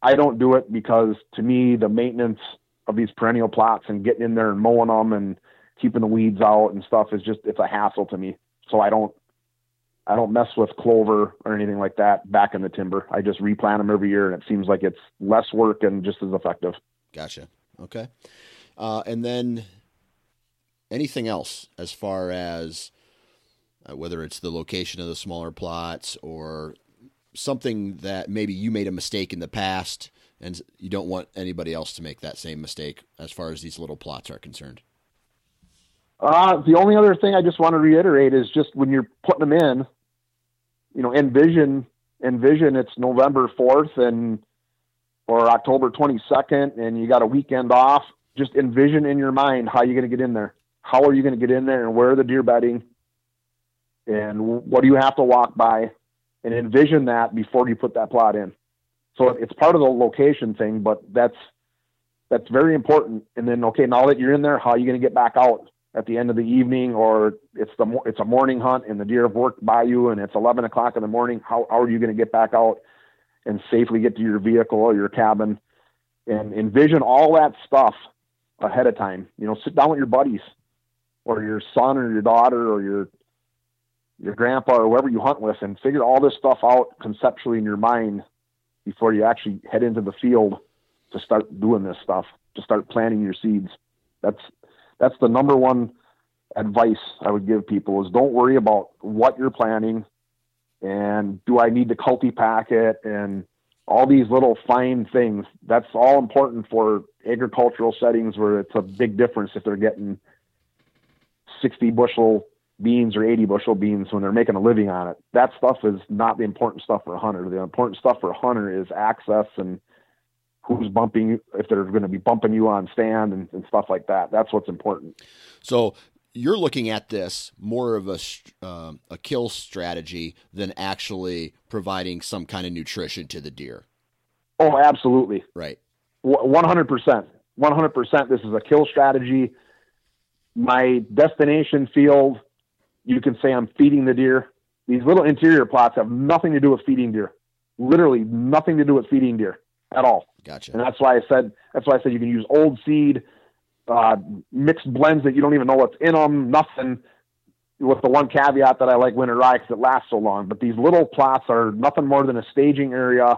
Speaker 2: I don't do it because to me, the maintenance of these perennial plots and getting in there and mowing them and keeping the weeds out and stuff is just it's a hassle to me. So I don't I don't mess with clover or anything like that back in the timber. I just replant them every year, and it seems like it's less work and just as effective.
Speaker 1: Gotcha. Okay. Uh, and then anything else as far as uh, whether it's the location of the smaller plots or something that maybe you made a mistake in the past and you don't want anybody else to make that same mistake as far as these little plots are concerned?
Speaker 2: Uh, the only other thing I just want to reiterate is just when you're putting them in, you know, envision envision it's November 4th and or October 22nd and you got a weekend off. Just envision in your mind how you're going to get in there how are you going to get in there and where are the deer bedding and what do you have to walk by and envision that before you put that plot in. So it's part of the location thing, but that's that's very important. And then okay, now that you're in there, how are you going to get back out at the end of the evening, or it's the it's a morning hunt and the deer have worked by you and it's 11 o'clock in the morning? How, how are you going to get back out and safely get to your vehicle or your cabin? And envision all that stuff ahead of time. You know, sit down with your buddies or your son or your daughter or your your grandpa or whoever you hunt with and figure all this stuff out conceptually in your mind before you actually head into the field to start doing this stuff to start planting your seeds that's that's the number one advice I would give people is don't worry about what you're planting and do I need to culti pack it and all these little fine things. That's all important for agricultural settings where it's a big difference if they're getting 60 bushel beans or 80 bushel beans when they're making a living on it. That stuff is not the important stuff for a hunter. The important stuff for a hunter is access and who's bumping if they're going to be bumping you on stand and, and stuff like that. That's what's important.
Speaker 1: So you're looking at this more of a uh, a kill strategy than actually providing some kind of nutrition to the deer.
Speaker 2: Oh, absolutely.
Speaker 1: Right.
Speaker 2: One hundred percent. One hundred percent. This is a kill strategy. My destination field, you can say I'm feeding the deer. These little interior plots have nothing to do with feeding deer. Literally nothing to do with feeding deer at all.
Speaker 1: Gotcha.
Speaker 2: And that's why I said that's why I said you can use old seed uh, mixed blends that you don't even know what's in them, nothing. With the one caveat that I like winter rye because it lasts so long. But these little plots are nothing more than a staging area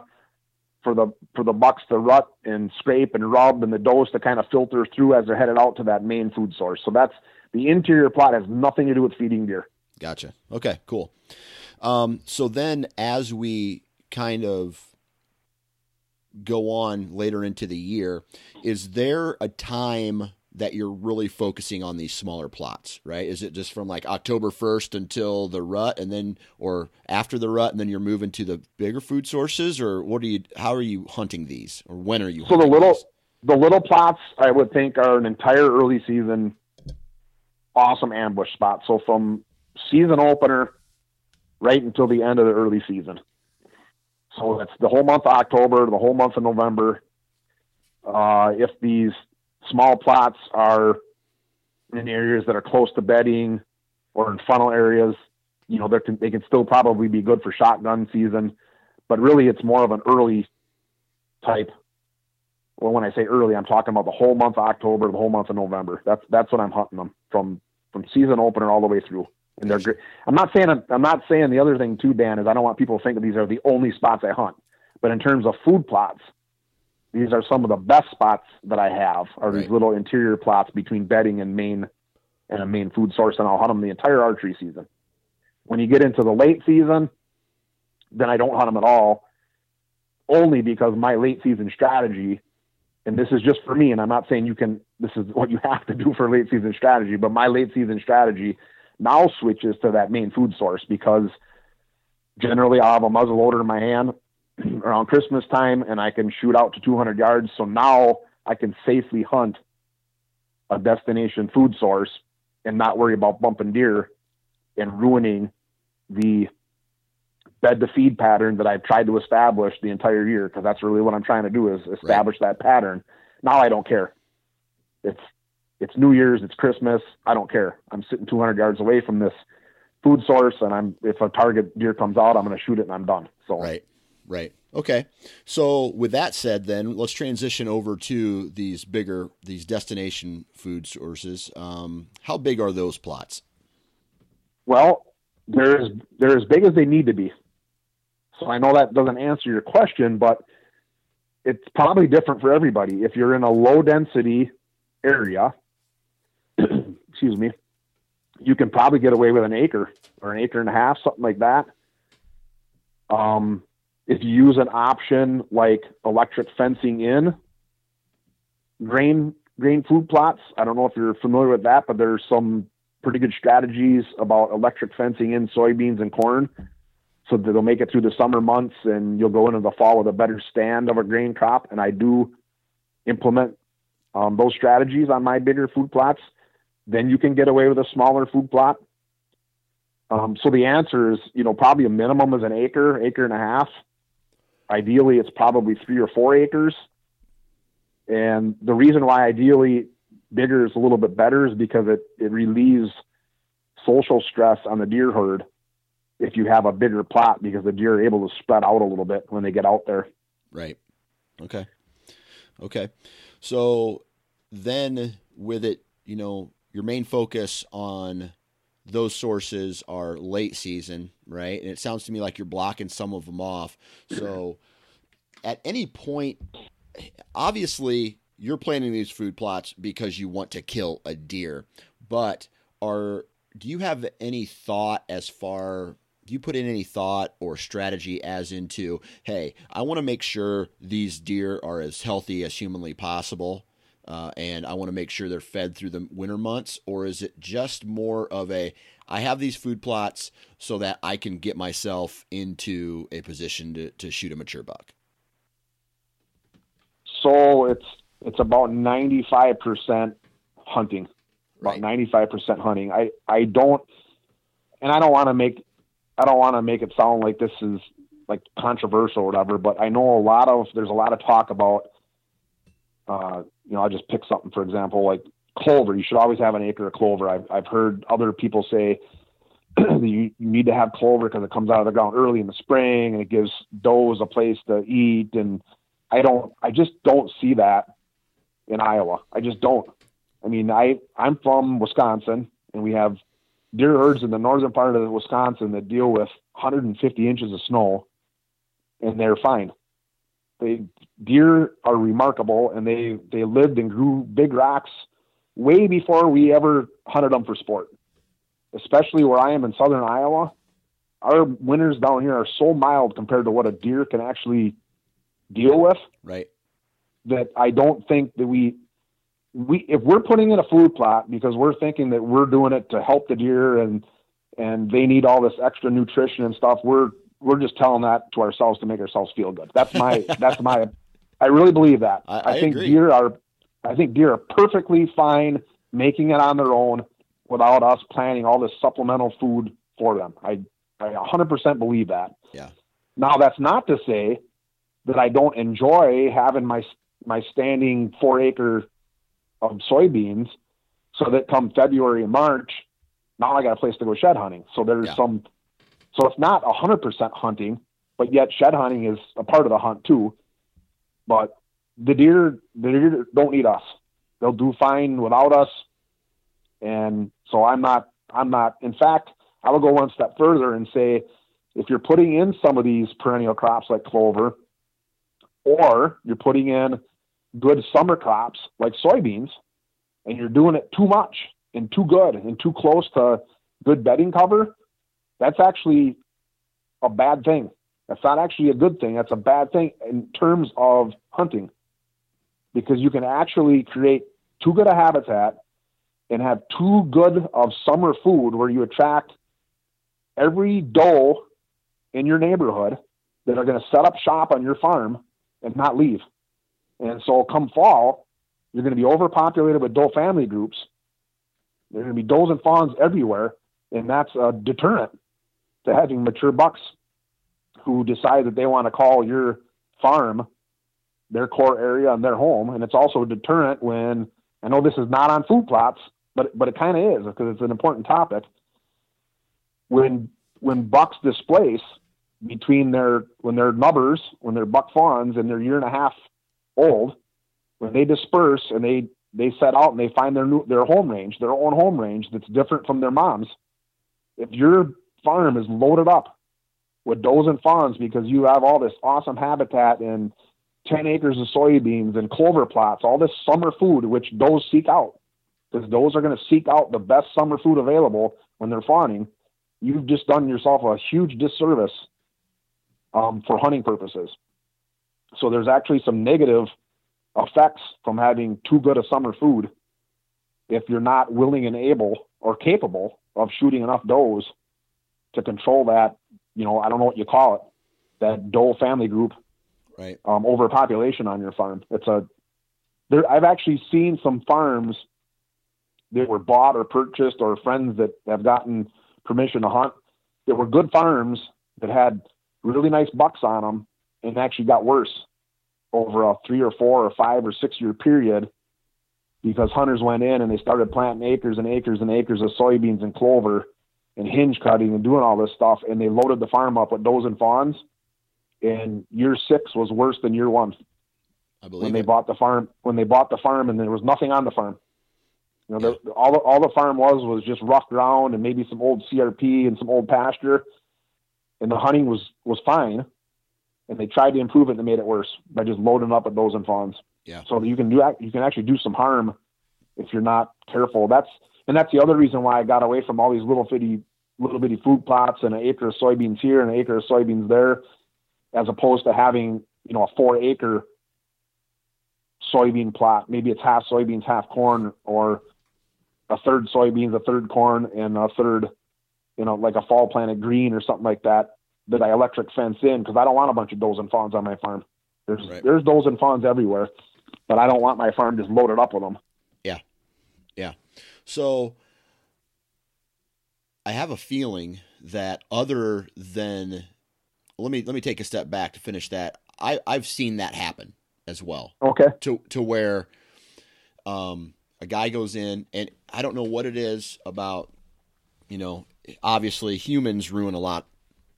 Speaker 2: for the for the bucks to rut and scrape and rub and the does to kind of filter through as they're headed out to that main food source. So that's the interior plot has nothing to do with feeding deer.
Speaker 1: Gotcha. Okay, cool. Um, so then as we kind of go on later into the year, is there a time that you're really focusing on these smaller plots, right? Is it just from like October 1st until the rut and then or after the rut and then you're moving to the bigger food sources or what are you how are you hunting these or when are you
Speaker 2: So the little these? the little plots I would think are an entire early season awesome ambush spot. So from season opener right until the end of the early season. So that's the whole month of October, the whole month of November. Uh, if these small plots are in areas that are close to bedding or in funnel areas, you know, they can, they can still probably be good for shotgun season, but really it's more of an early type. Well, when I say early, I'm talking about the whole month of October, the whole month of November. That's that's when I'm hunting them from from season opener all the way through. And they're great. I'm not saying I'm not saying the other thing too, Dan, is I don't want people to think that these are the only spots I hunt. But in terms of food plots, these are some of the best spots that I have are right. these little interior plots between bedding and main and a main food source, and I'll hunt them the entire archery season. When you get into the late season, then I don't hunt them at all, only because my late season strategy, and this is just for me, and I'm not saying you can, this is what you have to do for late season strategy, but my late season strategy now switches to that main food source because generally I'll have a muzzle loader in my hand around Christmas time and I can shoot out to 200 yards. So now I can safely hunt a destination food source and not worry about bumping deer and ruining the bed to feed pattern that I've tried to establish the entire year because that's really what I'm trying to do is establish right. that pattern. Now I don't care. It's it's New Year's, it's Christmas. I don't care. I'm sitting 200 yards away from this food source, and I'm if a target deer comes out, I'm going to shoot it and I'm done. So
Speaker 1: right, right, okay. So with that said, then let's transition over to these bigger these destination food sources. Um, how big are those plots?
Speaker 2: Well, they're as they're as big as they need to be. So I know that doesn't answer your question, but it's probably different for everybody. If you're in a low density area, excuse me, you can probably get away with an acre or an acre and a half, something like that. Um, if you use an option like electric fencing in grain grain food plots, I don't know if you're familiar with that, but there's some pretty good strategies about electric fencing in soybeans and corn so that they'll make it through the summer months and you'll go into the fall with a better stand of a grain crop. And I do implement um, those strategies on my bigger food plots then you can get away with a smaller food plot. Um, so the answer is, you know, probably a minimum is an acre, acre and a half. Ideally, it's probably three or four acres. And the reason why ideally bigger is a little bit better is because it, it relieves social stress on the deer herd if you have a bigger plot because the deer are able to spread out a little bit when they get out there.
Speaker 1: Right. Okay. Okay. So then with it, you know, your main focus on those sources are late season, right? And it sounds to me like you're blocking some of them off. So at any point, obviously, you're planting these food plots because you want to kill a deer. But are do you have any thought as far do you put in any thought or strategy as into hey i want to make sure these deer are as healthy as humanly possible uh, and i want to make sure they're fed through the winter months or is it just more of a i have these food plots so that i can get myself into a position to, to shoot a mature buck?
Speaker 2: So it's it's about 95% hunting. About
Speaker 1: Right.
Speaker 2: 95% hunting. I i don't and i don't want to make i don't want to make it sound like this is like controversial or whatever but i know a lot of there's a lot of talk about uh you know i just pick something for example like clover. You should always have an acre of clover. I've, I've heard other people say you, you need to have clover because it comes out of the ground early in the spring and it gives does a place to eat. And i don't i just don't see that in iowa. I just don't. I mean, I I'm from Wisconsin, and we have deer herds in the northern part of Wisconsin that deal with 150 inches of snow, and they're fine. They deer are remarkable, and they they lived and grew big rocks way before we ever hunted them for sport. Especially where I am in southern Iowa, our winters down here are so mild compared to what a deer can actually deal with
Speaker 1: right
Speaker 2: that I don't think that we we if we're putting in a food plot because we're thinking that we're doing it to help the deer and and they need all this extra nutrition and stuff, we're we're just telling that to ourselves to make ourselves feel good. That's my that's my I really believe that.
Speaker 1: I- I
Speaker 2: think
Speaker 1: agree.
Speaker 2: deer are I think deer are perfectly fine making it on their own without us planning all this supplemental food for them. I I 100% believe that.
Speaker 1: Yeah.
Speaker 2: Now that's not to say that I don't enjoy having my my standing four acre of soybeans, so that come February and March, now I got a place to go shed hunting. So there's
Speaker 1: Yeah.
Speaker 2: some, so it's not hundred percent hunting, but yet shed hunting is a part of the hunt too. But the deer, the deer don't need us; they'll do fine without us. And so I'm not, I'm not. In fact, I will go one step further and say, if you're putting in some of these perennial crops like clover, or you're putting in good summer crops like soybeans, and you're doing it too much and too good and too close to good bedding cover, that's actually a bad thing. That's not actually a good thing. That's a bad thing in terms of hunting because you can actually create too good a habitat and have too good of summer food where you attract every doe in your neighborhood that are going to set up shop on your farm and not leave. And so come fall, you're going to be overpopulated with doe family groups. There are going to be does and fawns everywhere, and that's a deterrent to having mature bucks who decide that they want to call your farm their core area and their home. And it's also a deterrent when I know this is not on food plots, but but it kind of is because it's an important topic. When when bucks displace between their when they're nubbers, when they're buck fawns and they're year and a half old, when they disperse and they they set out and they find their new their home range, their own home range that's different from their mom's. If your farm is loaded up with does and fawns because you have all this awesome habitat and 10 acres of soybeans and clover plots, all this summer food, which does seek out, because does are going to seek out the best summer food available when they're fawning. You've just done yourself a huge disservice um, for hunting purposes. So there's actually some negative effects from having too good a summer food if you're not willing and able or capable of shooting enough does to control that, you know, I don't know what you call it, that doe family group
Speaker 1: Right.
Speaker 2: um, overpopulation on your farm. It's a there. I've actually seen some farms that were bought or purchased, or friends that have gotten permission to hunt that were good farms that had really nice bucks on them, and actually got worse over a three or four or five or six year period because hunters went in and they started planting acres and acres and acres of soybeans and clover and hinge cutting and doing all this stuff, and they loaded the farm up with does and fawns and year six was worse than year one
Speaker 1: I believe
Speaker 2: when they
Speaker 1: it.
Speaker 2: bought the farm. When they bought the farm, and there was nothing on the farm. You know, the, all the, all the farm was was just rough ground and maybe some old CRP and some old pasture, and the hunting was was fine. And they tried to improve it, and they made it worse by just loading up with those and fawns.
Speaker 1: Yeah.
Speaker 2: So you can do. You can actually do some harm if you're not careful. That's and that's the other reason why I got away from all these little bitty little bitty food plots and an acre of soybeans here and an acre of soybeans there, as opposed to having you know a four acre soybean plot. Maybe it's half soybeans, half corn, or a third soybeans, a third corn, and a third, you know, like a fall planted green or something like that that I electric fence in because I don't want a bunch of does and fawns on my farm. There's right. there's does and fawns everywhere, but I don't want my farm just loaded up with them.
Speaker 1: Yeah, yeah. So I have a feeling that other than let me let me take a step back to finish that. I I've seen that happen as well.
Speaker 2: Okay.
Speaker 1: To to where um a guy goes in and I don't know what it is about you know obviously humans ruin a lot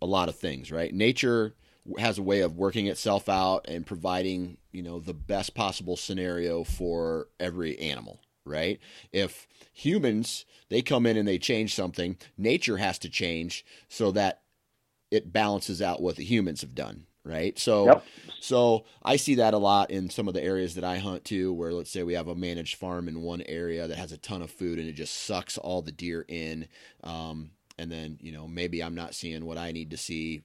Speaker 1: a lot of things, right? Nature has a way of working itself out and providing, you know, the best possible scenario for every animal, right? If humans they come in and they change something, nature has to change so that it balances out what the humans have done, right? So yep. so I see that a lot in some of the areas that I hunt too, where let's say we have a managed farm in one area that has a ton of food and it just sucks all the deer in. Um, and then you know maybe I'm not seeing what I need to see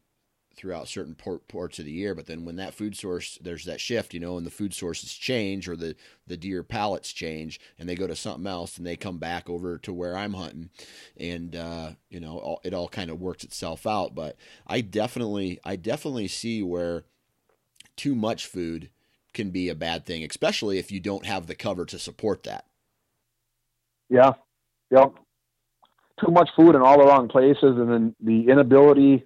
Speaker 1: throughout certain parts of the year. But then when that food source, there's that shift, you know, and the food sources change or the, the deer palates change and they go to something else and they come back over to where I'm hunting. And, uh, you know, all, it all kind of works itself out. But I definitely, I definitely see where too much food can be a bad thing, especially if you don't have the cover to support that.
Speaker 2: Yeah. Yep. Too much food in all the wrong places and then the inability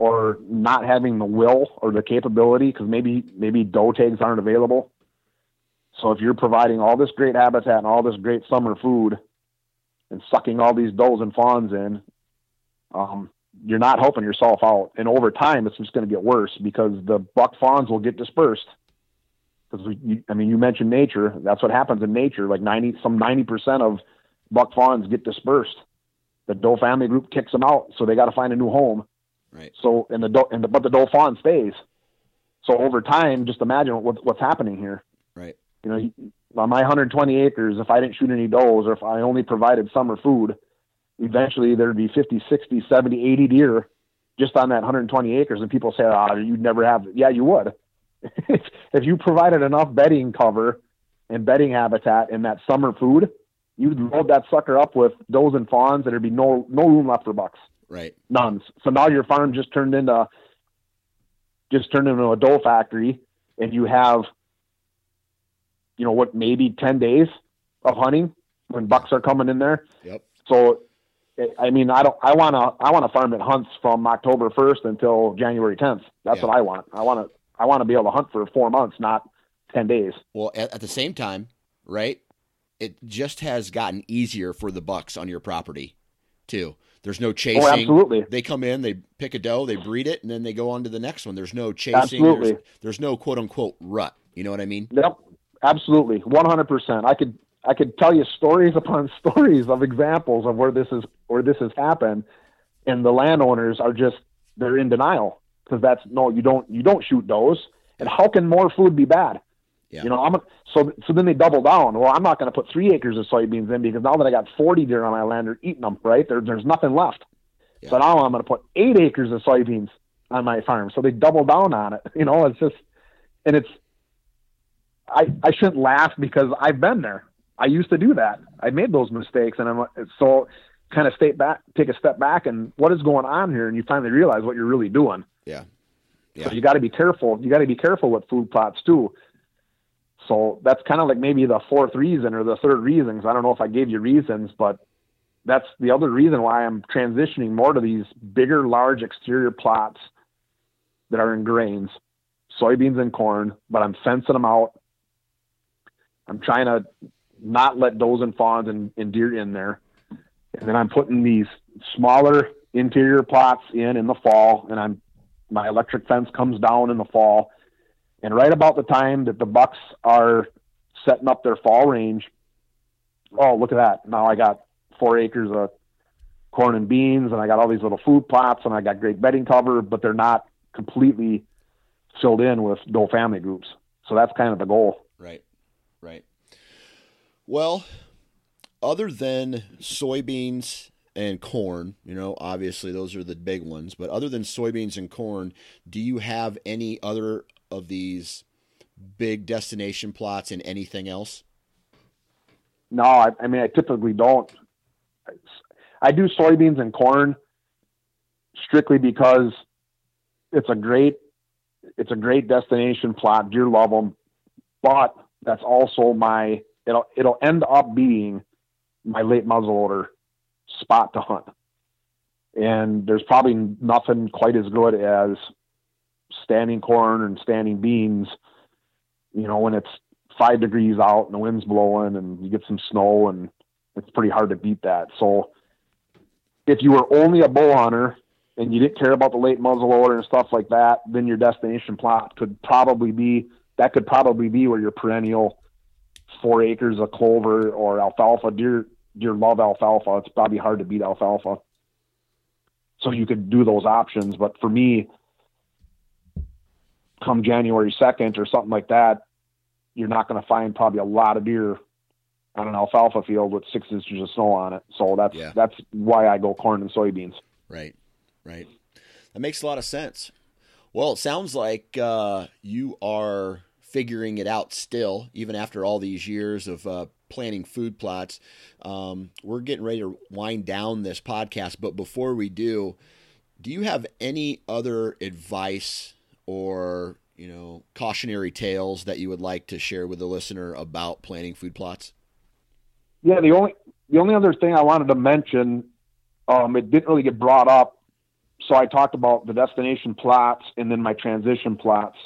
Speaker 2: or not having the will or the capability because maybe maybe doe tags aren't available. So if you're providing all this great habitat and all this great summer food and sucking all these does and fawns in, um, you're not helping yourself out. And over time, it's just going to get worse because the buck fawns will get dispersed. Because I mean, you mentioned nature. That's what happens in nature. Like ninety, some ninety percent of buck fawns get dispersed. The doe family group kicks them out, so they got to find a new home.
Speaker 1: Right.
Speaker 2: So and the and the, but the doe fawn stays. So over time, just imagine what, what's happening here.
Speaker 1: Right.
Speaker 2: You know, on my 120 acres, if I didn't shoot any does or if I only provided summer food, eventually there'd be 50, 60, 70, 80 deer just on that 120 acres. And people say, oh, you'd never have. Yeah, you would. if you provided enough bedding cover and bedding habitat in that summer food, you'd load that sucker up with does and fawns, and there'd be no no room left for bucks.
Speaker 1: Right.
Speaker 2: None. So now your farm just turned into just turned into a doe factory, and you have, you know, what maybe ten days of hunting when bucks are coming in there.
Speaker 1: Yep.
Speaker 2: So, eh, I mean, I don't. I want to. I want to farm that hunts from October first until January tenth. That's what I want. I want to. I want to be able to hunt for four months, not ten days.
Speaker 1: Well, at, at the same time, right? It just has gotten easier for the bucks on your property, too. There's no oh, chasing. Oh,
Speaker 2: absolutely.
Speaker 1: They come in, they pick a doe, they breed it, and then they go on to the next one. There's no chasing. Absolutely. There's, there's no quote unquote rut. You know what I mean?
Speaker 2: Yep. Absolutely. One hundred percent. I could I could tell you stories upon stories of examples of where this is where this has happened, and the landowners are just they're in denial because that's no you don't you don't shoot does, and how can more food be bad? Yeah. You know, I'm a, so so then they double down. Well, I'm not going to put three acres of soybeans in because now that I got 40 deer on my land, they're eating them. Right there, there's nothing left. Yeah. So now I'm going to put eight acres of soybeans on my farm. So they double down on it. You know, it's just and it's I I shouldn't laugh because I've been there. I used to do that. I made those mistakes, and I'm so kind of stay back, take a step back, and what is going on here? And you finally realize what you're really doing.
Speaker 1: Yeah.
Speaker 2: Yeah. So you got to be careful. You got to be careful with food plots too. So that's kind of like maybe the fourth reason or the third reason. Cause I don't know if I gave you reasons, but that's the other reason why I'm transitioning more to these bigger, large exterior plots that are in grains, soybeans and corn, but I'm fencing them out. I'm trying to not let does and fawns and, and deer in there. And then I'm putting these smaller interior plots in in the fall, and I'm my electric fence comes down in the fall, and right about the time that the Bucks are setting up their fall range, oh look at that! Now I got four acres of corn and beans, and I got all these little food plots, and I got great bedding cover, but they're not completely filled in with doe family groups. So that's kind of the goal.
Speaker 1: Right, right. Well, other than soybeans and corn, you know, obviously those are the big ones, but other than soybeans and corn, do you have any other of these big destination plots and anything else?
Speaker 2: No, I, I mean, I typically don't. I do soybeans and corn strictly because it's a great it's a great destination plot. Deer love them, but that's also my it'll it'll end up being my late muzzleloader spot to hunt. And there's probably nothing quite as good as standing corn and standing beans. You know, when it's five degrees out and the wind's blowing and you get some snow and it's pretty hard to beat that. So if you were only a bow hunter and you didn't care about the late muzzleloader and stuff like that, then your destination plot could probably be that could probably be where your perennial four acres of clover or alfalfa deer deer love alfalfa. It's probably hard to beat alfalfa. So you could do those options, but for me, come January second or something like that, you're not going to find probably a lot of deer on an alfalfa field with six inches of snow on it. So that's yeah. that's why I go corn and soybeans.
Speaker 1: Right, right. That makes a lot of sense. Well, it sounds like uh, you are figuring it out still, even after all these years of uh, planning food plots. Um, we're getting ready to wind down this podcast, but before we do, do you have any other advice or you know cautionary tales that you would like to share with the listener about planning food plots?
Speaker 2: Yeah, the only the only other thing I wanted to mention, um, it didn't really get brought up, so I talked about the destination plots and then my transition plots.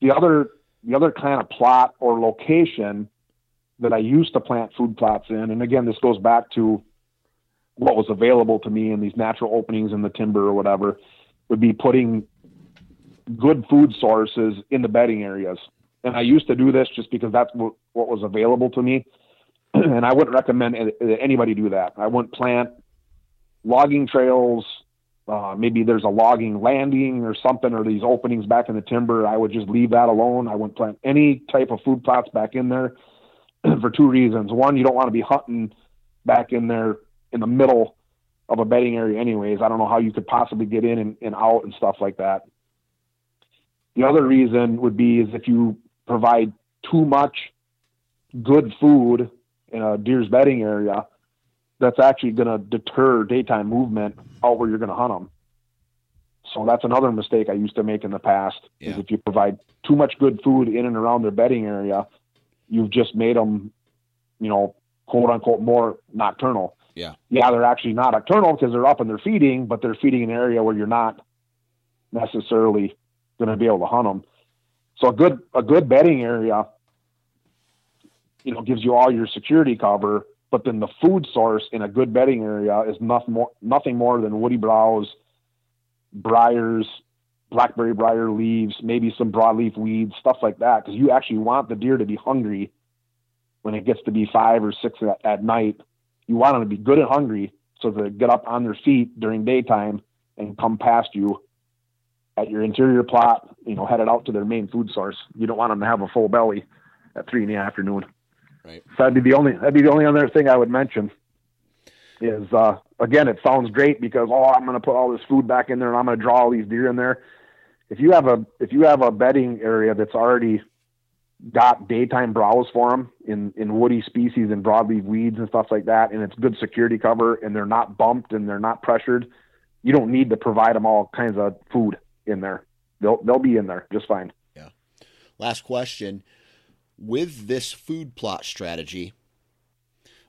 Speaker 2: The other the other kind of plot or location that I used to plant food plots in, and again, this goes back to what was available to me in these natural openings in the timber or whatever, would be putting good food sources in the bedding areas. And I used to do this just because that's what, what was available to me. and I wouldn't recommend anybody do that. I wouldn't plant logging trails. Uh, maybe there's a logging landing or something, or these openings back in the timber. I would just leave that alone. I wouldn't plant any type of food plots back in there for two reasons. One, you don't want to be hunting back in there in the middle of a bedding area, anyways. I don't know how you could possibly get in and, and out and stuff like that. The other reason would be is if you provide too much good food in a deer's bedding area, that's actually going to deter daytime movement out where you're going to hunt them. So that's another mistake I used to make in the past. Yeah. Is if you provide too much good food in and around their bedding area, you've just made them, you know, quote unquote, more nocturnal.
Speaker 1: Yeah.
Speaker 2: Yeah, they're actually not nocturnal because they're up and they're feeding, but they're feeding in an area where you're not necessarily going to be able to hunt them. So a good a good bedding area, you know, gives you all your security cover. But then the food source in a good bedding area is nothing more nothing more than woody browse, briars, blackberry briar leaves, maybe some broadleaf weeds, stuff like that. Because you actually want the deer to be hungry when it gets to be five or six at, at night. You want them to be good and hungry so they get up on their feet during daytime and come past you at your interior plot, you know, headed out to their main food source. You don't want them to have a full belly at three in the afternoon.
Speaker 1: Right.
Speaker 2: So that'd be the only that'd be the only other thing I would mention. Is uh, again, it sounds great because oh, I'm going to put all this food back in there and I'm going to draw all these deer in there. If you have a if you have a bedding area that's already got daytime browse for them in in woody species and broadleaf weeds and stuff like that, and it's good security cover and they're not bumped and they're not pressured, you don't need to provide them all kinds of food in there. They'll they'll be in there just fine.
Speaker 1: Yeah. Last question. With this food plot strategy,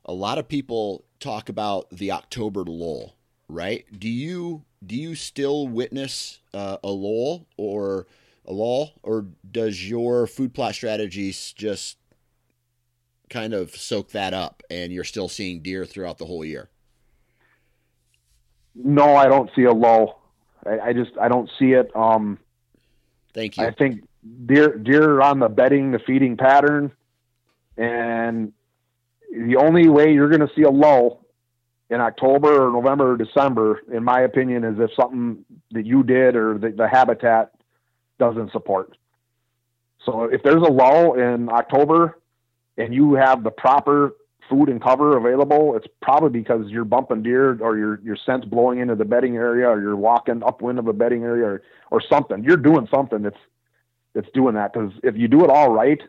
Speaker 1: a lot of people talk about the October lull, right? Do you do you still witness uh, a lull or a lull, or does your food plot strategies just kind of soak that up, and you're still seeing deer throughout the whole year?
Speaker 2: No, I don't see a lull. I, I just I don't see it. Um,
Speaker 1: Thank you.
Speaker 2: I think deer deer are on the bedding, the feeding pattern, and the only way you're going to see a lull in October or November or December, in my opinion, is if something that you did or the, the habitat doesn't support. So if there's a lull in October and you have the proper food and cover available, it's probably because you're bumping deer or your your scent's blowing into the bedding area or you're walking upwind of a bedding area or, or something. You're doing something that's that's doing that because if you do it all right,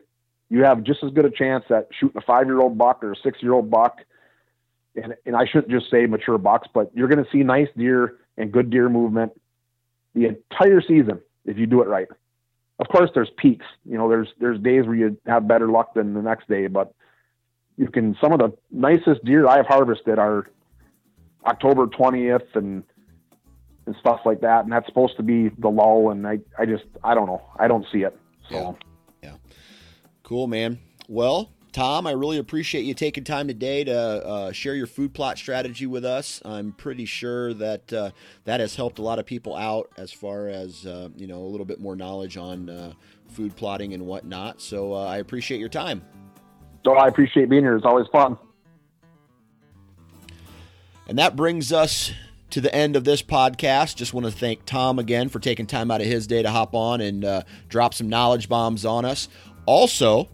Speaker 2: you have just as good a chance at shooting a five year old buck or a six year old buck. And and I shouldn't just say mature bucks, but you're going to see nice deer and good deer movement the entire season if you do it right. Of course, there's peaks. You know, there's there's days where you have better luck than the next day, but you can some of the nicest deer I've harvested are October 20th and and stuff like that, and that's supposed to be the lull. And I, I just, I don't know, I don't see it.
Speaker 1: So, yeah, yeah. cool, man. Well, Tom, I really appreciate you taking time today to uh, share your food plot strategy with us. I'm pretty sure that uh, that has helped a lot of people out as far as uh, you know a little bit more knowledge on uh, food plotting and whatnot. So uh, I appreciate your time.
Speaker 2: Oh, I appreciate being here. It's always fun.
Speaker 1: And that brings us to the end of this podcast. Just want to thank Tom again for taking time out of his day to hop on and uh, drop some knowledge bombs on us. Also,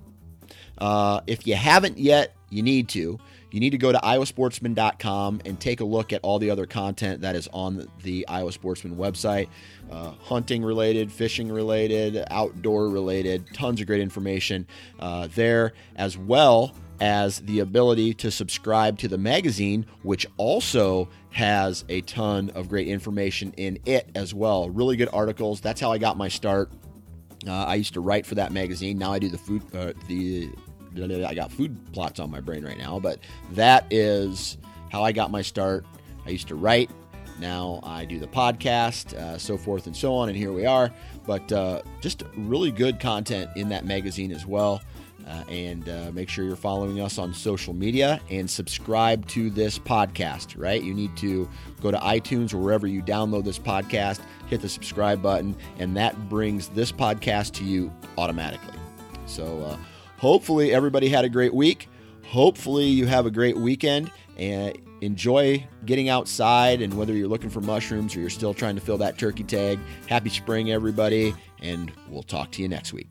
Speaker 1: uh, if you haven't yet, you need to. You need to go to iowasportsman.com and take a look at all the other content that is on the Iowa Sportsman website uh, hunting related, fishing related, outdoor related, tons of great information uh, there, as well as the ability to subscribe to the magazine, which also has a ton of great information in it as well. Really good articles. That's how I got my start. Uh, I used to write for that magazine. Now I do the food, uh, the I got food plots on my brain right now, but that is how I got my start. I used to write. Now I do the podcast, uh, so forth and so on, and here we are. But uh, just really good content in that magazine as well. Uh, and uh, make sure you're following us on social media and subscribe to this podcast, right? You need to go to iTunes or wherever you download this podcast, hit the subscribe button, and that brings this podcast to you automatically. So, uh, hopefully, everybody had a great week. Hopefully, you have a great weekend and enjoy getting outside. And whether you're looking for mushrooms or you're still trying to fill that turkey tag, happy spring, everybody. And we'll talk to you next week.